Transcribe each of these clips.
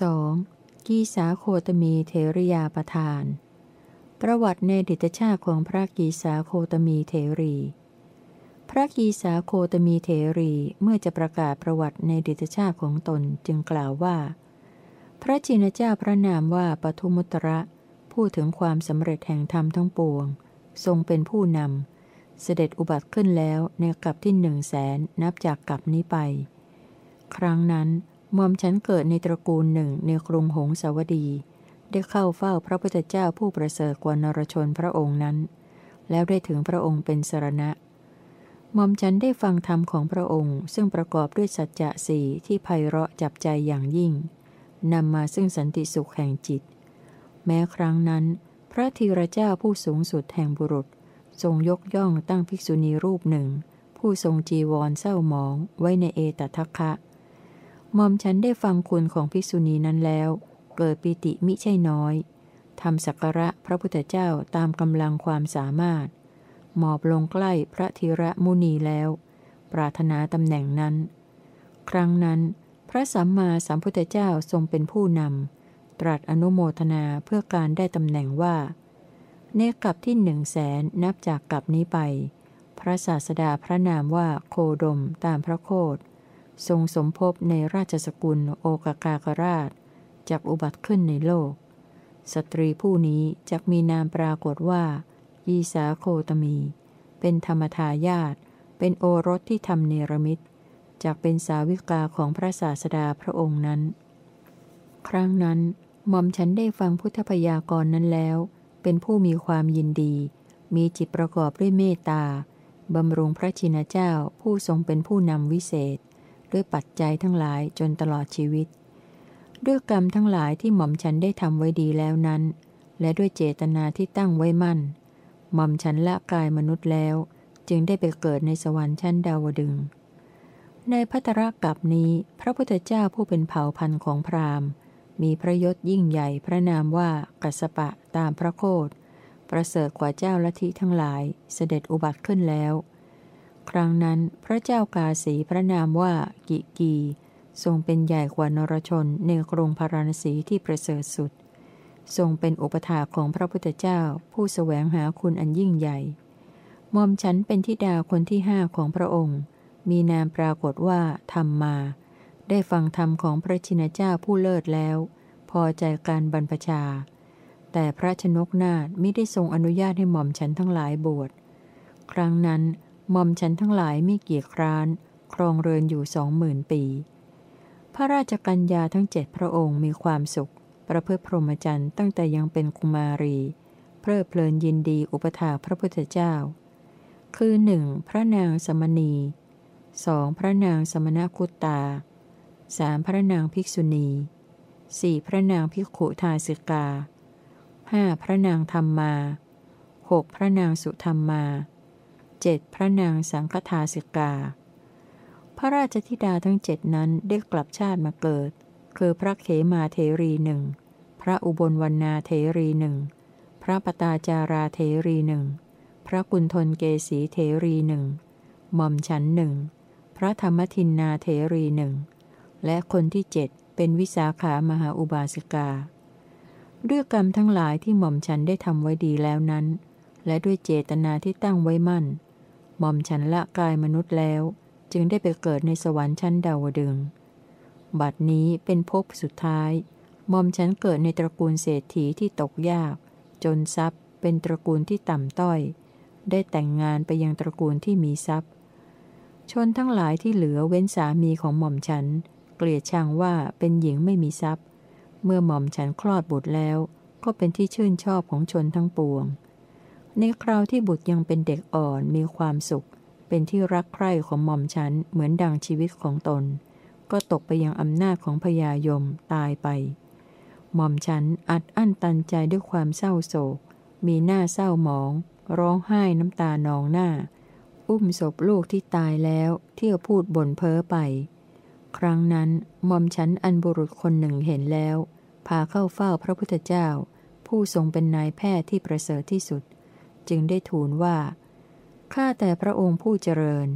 2. กีสาโคตมีเทริยาประทาน ประวัติในดิตชาติของพระกีสาโคตมีเทรี พระกีสาโคตมีเทรีเมื่อจะประกาศประวัติในดิตชาติของตนจึงกล่าวว่า พระจินเจ้าพระนามว่าปทุมุตระ พูดถึงความสำเร็จแห่งธรรมทั้งปวง ทรงเป็นผู้นำ เสด็จอุบัติขึ้นแล้วในกลับที่หนึ่งแสนนับจากกลับนี้ไป ครั้งนั้นมอมฉันเกิดในตระกูลหนึ่งในกรุงหงสาวดี ได้เข้าเฝ้าพระพุทธเจ้าผู้ประเสริฐกว่านรชนพระองค์นั้น แล้วได้ถึงพระองค์เป็นสรณะมอมฉันได้ฟังธรรมของพระองค์ ซึ่งประกอบด้วยสัจจะสี่ที่ไพเราะจับใจอย่างยิ่งนำมาซึ่งสันติสุขแห่งจิต แม้ครั้งนั้น พระธีรเจ้าผู้สูงสุดแห่งบุรุษ ทรงยกย่องตั้งภิกษุณีรูปหนึ่ง ผู้ทรงจีวรเศร้าหมองไว้ในเอตทัคคะมอมฉันได้ฟังคุณของภิกษุณีนั้นแล้ว เกิดปิติมิใช่น้อยทำสักการะพระพุทธเจ้าตามกำลังความสามารถ หมอบลงใกล้พระธีระมุนีแล้ว ปรารถนาตำแหน่งนั้น ครั้งนั้น พระสัมมาสัมพุทธเจ้าทรงเป็นผู้นำตรัสอนุโมทนาเพื่อการได้ตำแหน่งว่า ในกลับที่หนึ่งแสนนับจากกลับนี้ไป พระศาสดาพระนามว่าโคดมตามพระโคดทรงสมภพในราชสกุลโอกากากราชจากอุบัติขึ้นในโลก สตรีผู้นี้จะมีนามปรากฏว่า ยีสาโคตมี เป็นธรรมทายาตเป็นโอรสที่ทำเนรมิตจากเป็นสาวิกาของพระศาสดาพระองค์นั้น ครั้งนั้นหม่อมฉันได้ฟังพุทธพยากรณ์นั้นแล้ว เป็นผู้มีความยินดี มีจิตประกอบด้วยเมตตาบำรุงพระชินเจ้าผู้ทรงเป็นผู้นำวิเศษ ด้วยปัจจัยทั้งหลายจนตลอดชีวิต ด้วยกรรมทั้งหลายที่หม่อมฉันได้ทำไว้ดีแล้วนั้น และด้วยเจตนาที่ตั้งไว้มั่น หม่อมฉันละกายมนุษย์แล้ว จึงได้ไปเกิดในสวรรค์ชั้นดาวดึงในพัตรกับนี้ พระพุทธเจ้าผู้เป็นเผ่าพันธุ์ของพราหมณ์ มีพระยศยิ่งใหญ่พระนามว่ากัสปะตามพระโคดประเสริฐกว่าเจ้าลัทธิทั้งหลายเสด็จอุบัติขึ้นแล้ว ครั้งนั้นพระเจ้ากาสีพระนามว่ากิกี ทรงเป็นใหญ่กว่านรชนในกรุงพาราณสีที่ประเสริฐสุด ทรงเป็นอุปถาของพระพุทธเจ้าผู้สแสวงหาคุณอันยิ่งใหญ่มอมฉันเป็นทิดาคนที่ห้าของพระองค์ มีนามปรากฏว่าธรรมมา ได้ฟังธรรมของพระชินเจ้าผู้เลิศแล้ว พอใจการบรรพชา แต่พระชนกนาถไม่ได้ทรงอนุญาตให้หม่อมฉันทั้งหลายบวช ครั้งนั้นหม่อมฉันทั้งหลายไม่เกียจคร้าน ครองเรือนอยู่สองหมื่นปี พระราชกัญญาทั้งเจ็ดพระองค์มีความสุข ประพฤติพรหมจรรย์ตั้งแต่ยังเป็นกุมารี เพลิดเพลินยินดีอุปถาพระพุทธเจ้า คือหนึ่งพระนางสมณีสองพระนางสมณคุตตา สามพระนางภิกษุณีสี่พระนางภิกขุทาสิกาห้าพระนางธรรมมาหกพระนางสุธรรมมาเจ็ดพระนางสังฆทาสิกา พระราชธิดาทั้งเจ็ดนั้นได้กลับชาติมาเกิด คือพระเขมาเทรีหนึ่งพระอุบลวรรณาเทรีหนึ่งพระปตาจาราเทรีหนึ่งพระกุณฑลเกษีเทรีหนึ่งหม่อมฉันหนึ่งพระธรรมทินนาเทรีหนึ่ง และคนที่เจ็ดเป็นวิสาขามหาอุบาสิกา ด้วยกรรมทั้งหลายที่หม่อมฉันได้ทำไว้ดีแล้วนั้น และด้วยเจตนาที่ตั้งไว้มั่น หม่อมฉันละกายมนุษย์แล้ว จึงได้ไปเกิดในสวรรค์ชั้นดาวดึง บัดนี้เป็นภพสุดท้ายหม่อมฉันเกิดในตระกูลเศรษฐีที่ตกยาก จนทรัพย์ เป็นตระกูลที่ต่ำต้อย ได้แต่งงานไปยังตระกูลที่มีทรัพย์ ชนทั้งหลายที่เหลือเว้นสามีของหม่อมฉัน เกลียดชังว่าเป็นหญิงไม่มีทรัพย์ เมื่อหม่อมฉันคลอดบุตรแล้ว ก็เป็นที่ชื่นชอบของชนทั้งปวง ในคราวที่บุตรยังเป็นเด็กอ่อนมีความสุข เป็นที่รักใคร่ของหม่อมฉันเหมือนดังชีวิตของตน ก็ตกไปยังอำนาจของพญายมตายไป หม่อมฉันอัดอั้นตันใจด้วยความเศร้าโศก มีหน้าเศร้าหมอง ร้องไห้น้ำตานองหน้า อุ้มศพลูกที่ตายแล้ว เที่ยวพูดบ่นเพ้อไป ครั้งนั้นหม่อมฉันอันบุรุษคนหนึ่งเห็นแล้ว พาเข้าเฝ้าพระพุทธเจ้า ผู้ทรงเป็นนายแพทย์ที่ประเสริฐที่สุด จึงได้ทูลว่า ข้าแต่พระองค์ผู้เจริญ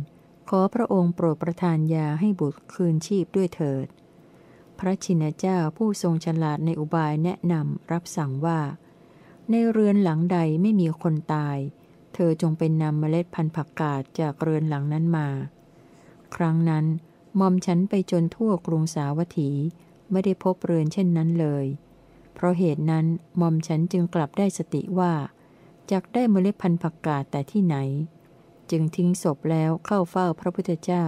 ขอพระองค์โปรดประทานยาให้บุตรคืนชีพด้วยเถิด พระชินเจ้าผู้ทรงฉลาดในอุบายแนะนำรับสั่งว่า ในเรือนหลังใดไม่มีคนตาย เธอจงเป็นนำเมล็ดพันธุ์ผักกาดจากเรือนหลังนั้นมา ครั้งนั้น มอมฉันไปจนทั่วกรุงสาวัตถีไม่ได้พบเรือนเช่นนั้นเลย เพราะเหตุนั้นมอมฉันจึงกลับได้สติว่าจากได้เมล็ดพันธุ์ผักกาดแต่ที่ไหน จึงทิ้งศพแล้วเข้าเฝ้าพระพุทธเจ้า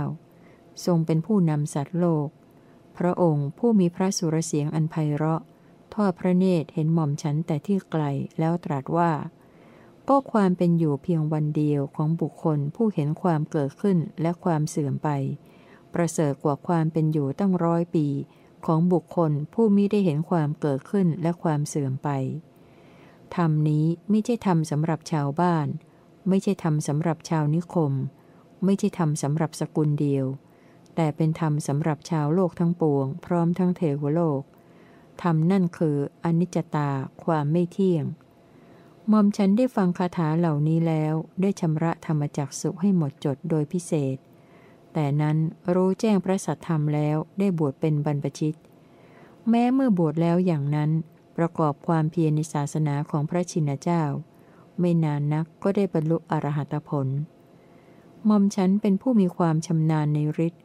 ทรงเป็นผู้นำสัตว์โลก พระองค์ผู้มีพระสุรเสียงอันไพเราะ ทอดพระเนตรเห็นหม่อมฉันแต่ที่ไกลแล้วตรัสว่า ก็ความเป็นอยู่เพียงวันเดียวของบุคคลผู้เห็นความเกิดขึ้นและความเสื่อมไป ประเสริฐกว่าความเป็นอยู่ตั้งร้อยปี ของบุคคลผู้มิได้เห็นความเกิดขึ้นและความเสื่อมไปธรรมนี้ไม่ใช่ธรรมสำหรับชาวบ้าน ไม่ใช่ธรรมสำหรับชาวนิคม ไม่ใช่ธรรมสำหรับสกุลเดียว แต่เป็นธรรมสำหรับชาวโลกทั้งปวง พร้อมทั้งเทวโลกธรรมนั่นคืออนิจจตาความไม่เที่ยงมอมฉันได้ฟังคาถาเหล่านี้แล้วได้ชำระธรรมจักสุให้หมดจดโดยพิเศษ แต่นั้นรู้แจ้งพระสัทธรรมแล้วได้บวชเป็นบรรพชิต แม้เมื่อบวชแล้วอย่างนั้น ประกอบความเพียรในศาสนาของพระชินเจ้า ไม่นานนักก็ได้บรรลุอรหัตผลมอมฉันเป็นผู้มีความชำนาญในฤทธิ์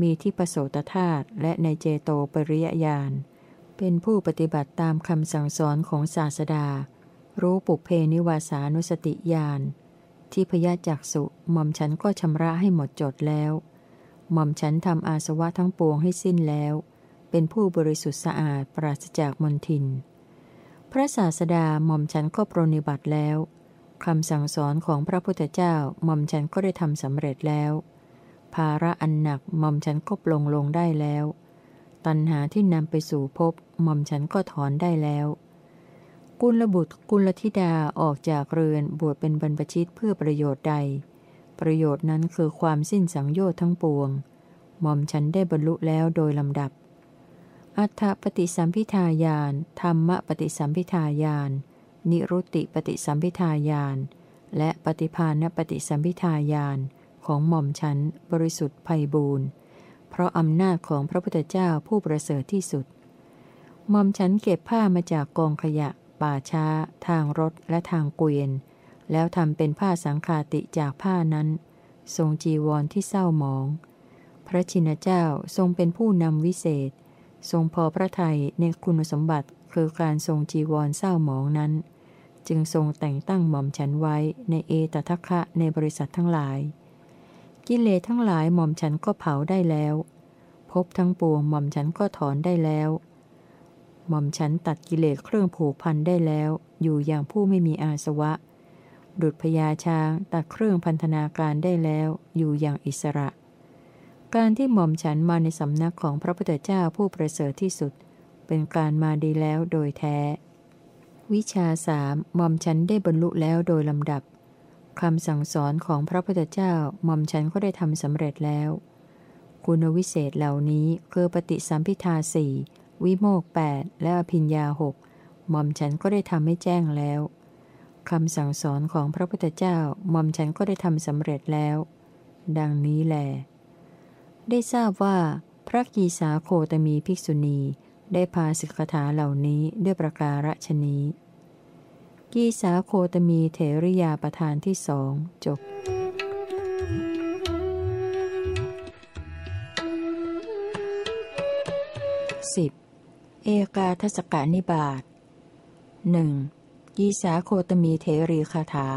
มีที่ประโสตธาตุและในเจโตปริยญาณเป็นผู้ปฏิบัติตามคำสั่งสอนของศาสดา รู้ปุเพนิวาสานุสติญาณที่พยาจักสุหม่อมฉันก็ชำระให้หมดจดแล้ว หม่อมฉันทำอาสวะทั้งปวงให้สิ้นแล้ว เป็นผู้บริสุทธิ์สะอาดปราศจากมลทิน พระศาสดาหม่อมฉันก็ปรนิบัติแล้วคำสั่งสอนของพระพุทธเจ้าหม่อมฉันก็ได้ทำสำเร็จแล้ว ภาระอันหนักหม่อมฉันก็ปลงลงได้แล้ว ตัณหาที่นำไปสู่ภพหม่อมฉันก็ถอนได้แล้ว กุลบุตรกุลธิดาออกจากเรือนบวชเป็นบรรพชิตเพื่อประโยชน์ใด ประโยชน์นั้นคือความสิ้นสังโยชน์ทั้งปวง หม่อมฉันได้บรรลุแล้วโดยลำดับ อัฏฐปฏิสัมพิทายานธรรมปฏิสัมพิทายานนิรุติปฏิสัมพิทายานและปฏิภาณปฏิสัมพิทายานของหม่อมฉันบริสุทธิ์ไพบูรณ์เพราะอำนาจของพระพุทธเจ้าผู้ประเสริฐที่สุดหม่อมฉันเก็บผ้ามาจากกองขยะ ป่าช้า ทางรถและทางเกวียน แล้วทำเป็นผ้าสังคาติจากผ้านั้น ทรงจีวรที่เศร้าหมอง พระชินเจ้าทรงเป็นผู้นำวิเศษ ทรงพอพระทัยในคุณสมบัติคือการทรงจีวรเศร้าหมองนั้น จึงทรงแต่งตั้งหม่อมฉันไว้ในเอตทัคคะในบริษัททั้งหลาย กิเลสทั้งหลายหม่อมฉันก็เผาได้แล้วพบทั้งปวงหม่อมฉันก็ถอนได้แล้ว หม่อมฉันตัดกิเลสเครื่องผูกพันได้แล้ว อยู่อย่างผู้ไม่มีอาสวะ ดุดพญาช้างตัดเครื่องพันธนาการได้แล้วอยู่อย่างอิสระ การที่หม่อมฉันมาในสำนักของพระพุทธเจ้าผู้ประเสริฐที่สุด เป็นการมาดีแล้วโดยแท้ วิชาสามหม่อมฉันได้บรรลุแล้วโดยลำดับคำสั่งสอนของพระพุทธเจ้าหม่อมฉันก็ได้ทำสำเร็จแล้ว คุณวิเศษเหล่านี้คือปฏิสัมพิทาสี่วิโมกแปดและอภิญญาหกหม่อมฉันก็ได้ทำให้แจ้งแล้ว คำสั่งสอนของพระพุทธเจ้าหม่อมฉันก็ได้ทำสำเร็จแล้ว ดังนี้แล ได้ทราบว่า พระกีสาโคตมีภิกษุณีได้พาสิกขาเหล่านี้ด้วยประการฉนี้กีสาโคตมีเถริยาประธานที่สองจบสิบเอกาทศกานิบาตหนึ่ง กีสาโคตมีเทรีคาถา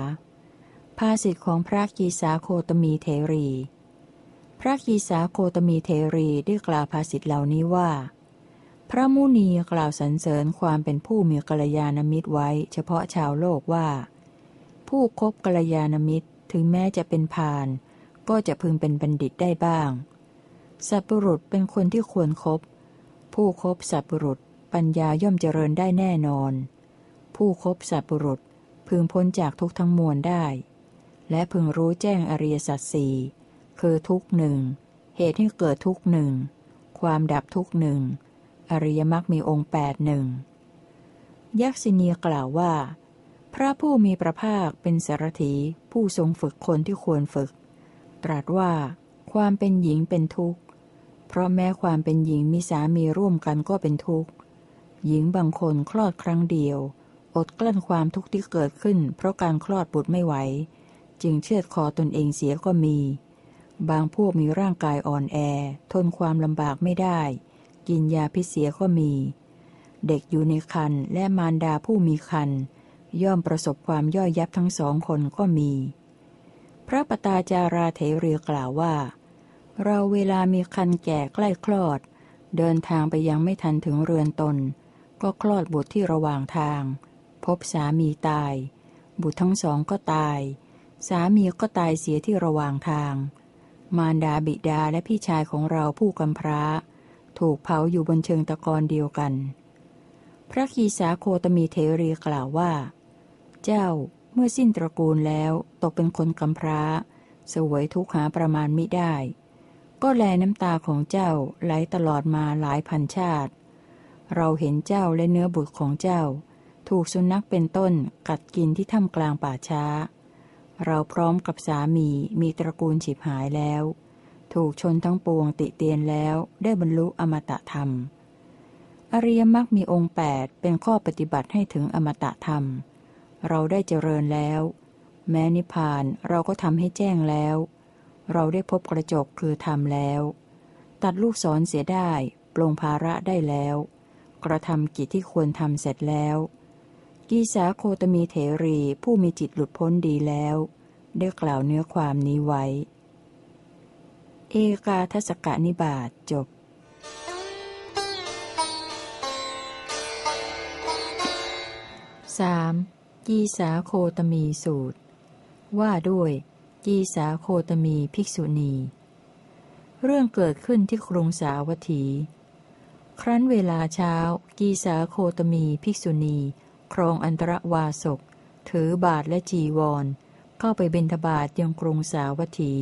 ภาสิทธิของพระกีสาโคตมีเทรี พระกีสาโคตมีเทรีได้กล่าวภาสิทธิเหล่านี้ว่า พระมุนีกล่าวสรรเสริญความเป็นผู้มีกัลยาณมิตรไว้เฉพาะชาวโลกว่า ผู้คบกัลยาณมิตรถึงแม้จะเป็นพาน ก็จะพึงเป็นบัณฑิตได้บ้าง สัพปรุษเป็นคนที่ควรครบผู้คบสัพปรุษปัญญาย่อมเจริญได้แน่นอน ผู้คบสัตบุรุษ พึงพ้นจากทุกทั้งมวลได้ และพึงรู้แจ้งอริยสัจสี่คือทุกหนึ่งเหตุให้เกิดทุกหนึ่งความดับทุกหนึ่งอริยมรรคมีองค์แปดหนึ่งยักษินีกล่าวว่า พระผู้มีพระภาคเป็นสารถีผู้ทรงฝึกคนที่ควรฝึก ตรัสว่า ความเป็นหญิงเป็นทุกข์ เพราะแม้ความเป็นหญิงมีสามีร่วมกันก็เป็นทุกข์ หญิงบางคนคลอดครั้งเดียว อดกลั้นความทุกข์ที่เกิดขึ้น เพราะการคลอดบุตรไม่ไหว จึงเชือดคอตนเองเสียก็มี บางพวกมีร่างกายอ่อนแอ ทนความลำบากไม่ได้ กินยาพิเศษก็มี เด็กอยู่ในคันและมารดาผู้มีคันย่อมประสบความย่อยยับทั้งสองคนก็มี พระปตาจาราเถรีกล่าวว่า เราเวลามีคันแก่ใกล้คลอด เดินทางไปยังไม่ทันถึงเรือนตน ก็คลอดบุตรที่ระหว่างทาง พบสามีตาย บุตรทั้งสองก็ตาย สามีก็ตายเสียที่ระหว่างทาง มารดาบิดาและพี่ชายของเราผู้กำพร้า ถูกเผาอยู่บนเชิงตะกอนเดียวกัน พระคีสาโคตมีเทรีกล่าวว่า เจ้าเมื่อสิ้นตระกูลแล้วตกเป็นคนกำพร้า สวยทุกข์หาประมาณไมิได้ ก็แลน้ำตาของเจ้าไหลตลอดมาหลายพันชาติ เราเห็นเจ้าและเนื้อบุตรของเจ้า ถูกสุนัขเป็นต้นกัดกินที่ถ้ำกลางป่าช้า เราพร้อมกับสามีมีตระกูลฉิบหายแล้ว ถูกชนทั้งปวงติเตียนแล้วได้บรรลุอมตะธรรม อริยมรรคมีองค์แปดเป็นข้อปฏิบัติให้ถึงอมตะธรรม เราได้เจริญแล้ว แม้นิพพานเราก็ทำให้แจ้งแล้ว เราได้พบกระจกคือธรรมแล้ว ตัดลูกศรเสียได้ปลงภาระได้แล้ว กระทำกิจที่ควรทำเสร็จแล้ว กีสาโคตมีเถรีผู้มีจิตหลุดพ้นดีแล้ว ได้กล่าวเนื้อความนี้ไว้ เอกาทศกนิบาตจบ 3. กีสาโคตมีสูตร ว่าด้วย กีสาโคตมีภิกษุณี เรื่องเกิดขึ้นที่กรุงสาวัตถี ครั้นเวลาเช้า กีสาโคตมีภิกษุณี ครองอันตรวาสก ถือบาทและจีวร เข้าไปบิณฑบาตยังกรุงสาวัตถี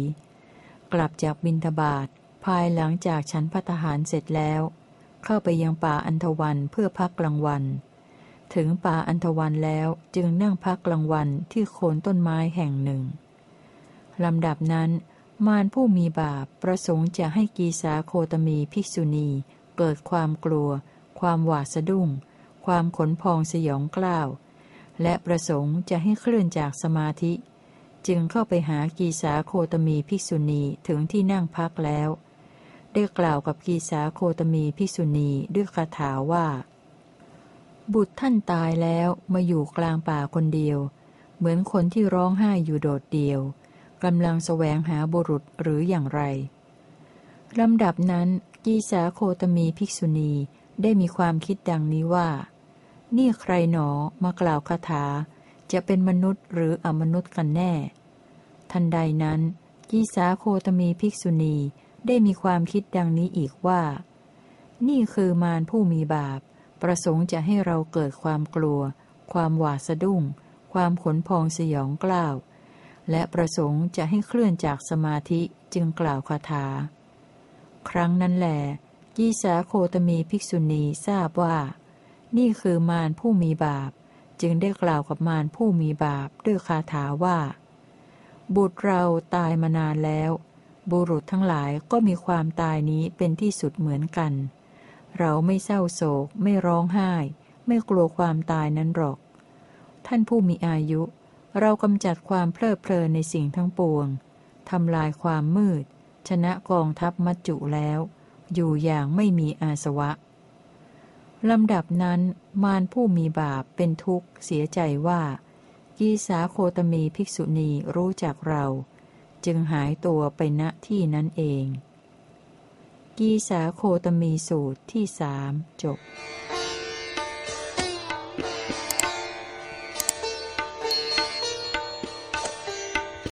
กลับจากบิณฑบาตภายหลังจากฉันพัตหารเสร็จแล้ว เข้าไปยังป่าอันทวันเพื่อพักกลางวัน ถึงป่าอันทวันแล้วจึงนั่งพักกลางวันที่โคนต้นไม้แห่งหนึ่งลำดับนั้น มารผู้มีบาปประสงค์จะให้กีสาโคตมีภิกษุณี เกิดความกลัว ความหวาดสะดุ้ง ความขนพองสยองกล้าว และประสงค์จะให้เคลื่อนจากสมาธิ จึงเข้าไปหากีสาโคตมีภิกษุณีถึงที่นั่งพักแล้ว ได้กล่าวกับกีสาโคตมีภิกษุณีด้วยคาถาว่า บุตรท่านตายแล้วมาอยู่กลางป่าคนเดียว เหมือนคนที่ร้องไห้อยู่โดดเดียวกำลังแสวงหาบุรุษหรืออย่างไรลำดับนั้นกีสาโคตมีภิกษุณีได้มีความคิดดังนี้ว่า นี่ใครหนอมากล่าวคาถา จะเป็นมนุษย์หรืออมนุษย์กันแน่ ทันใดนั้นกีสาโคตมีภิกษุณีได้มีความคิดดังนี้อีกว่า นี่คือมารผู้มีบาป ประสงค์จะให้เราเกิดความกลัว ความหวาดสะดุ้ง ความขนพองสยองกล้าว และประสงค์จะให้เคลื่อนจากสมาธิจึงกล่าวคาถา ครั้งนั้นแหลยีสาโคตมีภิกษุณีทราบว่า นี่คือมารผู้มีบาป จึงได้กล่าวกับมารผู้มีบาปด้วยคาถาว่า บุตรเราตายมานานแล้ว บุรุษทั้งหลายก็มีความตายนี้เป็นที่สุดเหมือนกัน เราไม่เศร้าโศก ไม่ร้องไห้ ไม่กลัวความตายนั้นหรอก ท่านผู้มีอายุ เรากำจัดความเพลิดเพลินในสิ่งทั้งปวงทำลายความมืด ชนะกองทัพมัจจุแล้ว อยู่อย่างไม่มีอาสวะ ลำดับนั้นมารผู้มีบาปเป็นทุกข์เสียใจว่ากีสาโคตมีภิกษุณีรู้จักเรา จึงหายตัวไปณที่นั้นเอง กีสาโคตมีสูตรที่สามจบ